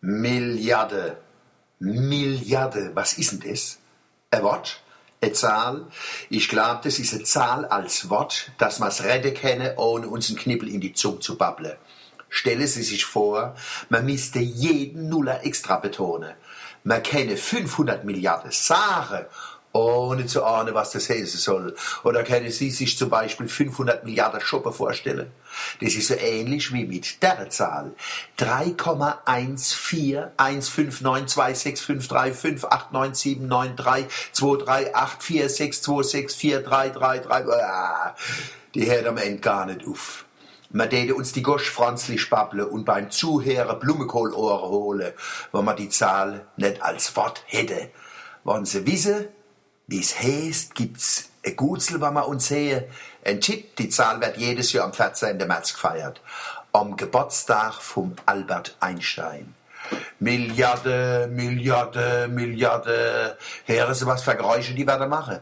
Milliarde. Milliarde. Was ist denn das? Ein Wort? Eine Zahl? Ich glaube, das ist eine Zahl als Wort, dass man es retten kann, ohne uns einen Knibbel in die Zunge zu babbeln. Stelle Sie sich vor, man müsste jeden Nuller extra betonen. Man kenne 500 Milliarden sagen ohne zu ahnen, was das heißen soll. Oder können Sie sich zum Beispiel 500 Milliarden Shoppen vorstellen? Das ist so ähnlich wie mit der Zahl. 3,141592653993238462646333. Die hört am Ende gar nicht auf. Man täte uns die Gosch franzlich babble und beim Zuhören Blumenkohlohren holen, wenn man die Zahl nicht als Wort hätte. Wollen Sie wissen, wie es heißt, gibt's ein Gutzel, wenn wir uns sehen. Ein Chip, die Zahl wird jedes Jahr am 14. März gefeiert. Am Geburtstag vom Albert Einstein. Milliarde, Milliarde, Milliarde. Hören Sie, was für Geräusche die werden machen?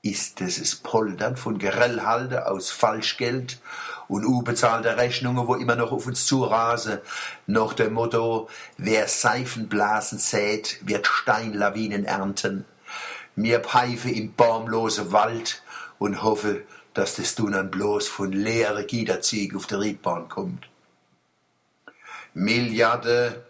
Ist das das Poldern von Gerellhalde aus Falschgeld und unbezahlte Rechnungen, wo immer noch auf uns zurasen, nach dem Motto, wer Seifenblasen sät, wird Steinlawinen ernten. Mir pfeife im baumlosen Wald und hoffe, dass das dann bloß von leere Giederzieg auf der Riedbahn kommt. Milliarde,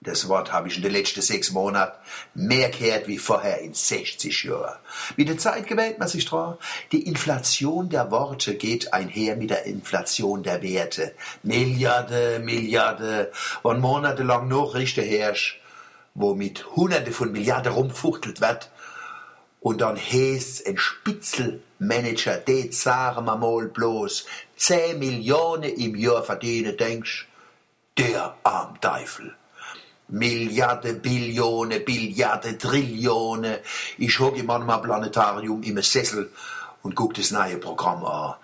das Wort habe ich in den letzten sechs Monaten mehr gehört wie vorher in 60 Jahren. Mit der Zeit gewählt man sich dran. Die Inflation der Worte geht einher mit der Inflation der Werte. Milliarde, Milliarde, wann monatelang noch Richter herrscht, wo mit Hunderte von Milliarden rumfuchtelt wird, und dann heißt ein Spitzelmanager, der sagen wir mal bloß 10 Millionen im Jahr verdienen, denkst, der arm Teufel. Milliarden, Billionen, Billiarden, Trillionen. Ich hocke manchmal Planetarium im Sessel und guck das neue Programm an.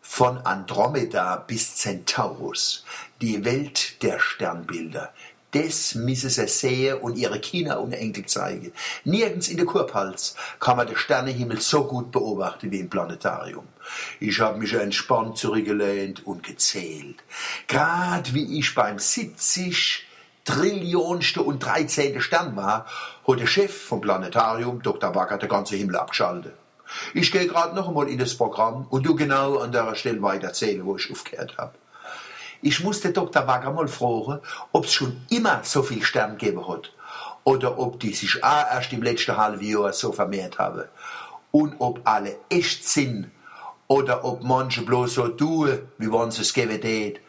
Von Andromeda bis Centaurus. Die Welt der Sternbilder das müssen sie sehen und ihre Kinder und Enkel zeigen. Nirgends in der Kurpals kann man den Sternenhimmel so gut beobachten wie im Planetarium. Ich habe mich entspannt zurückgelehnt und gezählt. Gerade wie ich beim 70 Trillionste und 13. Stern war, hat der Chef vom Planetarium, Dr. Wacker, den ganzen Himmel abgeschaltet. Ich gehe gerade noch einmal in das Programm und du genau an der Stelle weiter erzählen, wo ich aufgehört habe. Ich musste Dr. Wagger mal fragen, ob es schon immer so viel Sterne gegeben hat. Oder ob die sich auch erst im letzten halben Jahr so vermehrt haben. Und ob alle echt sind. Oder ob manche bloß so tun, wie wenn sie es geben tät.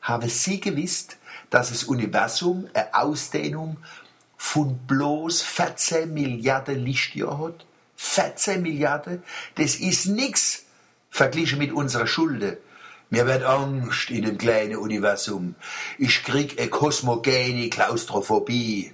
Haben Sie gewusst, dass das Universum eine Ausdehnung von bloß 14 Milliarden Lichtjahren hat? 14 Milliarden? Das ist nix verglichen mit unserer Schulde. Mir wird Angst in dem kleinen Universum. Ich krieg e kosmogene Klaustrophobie.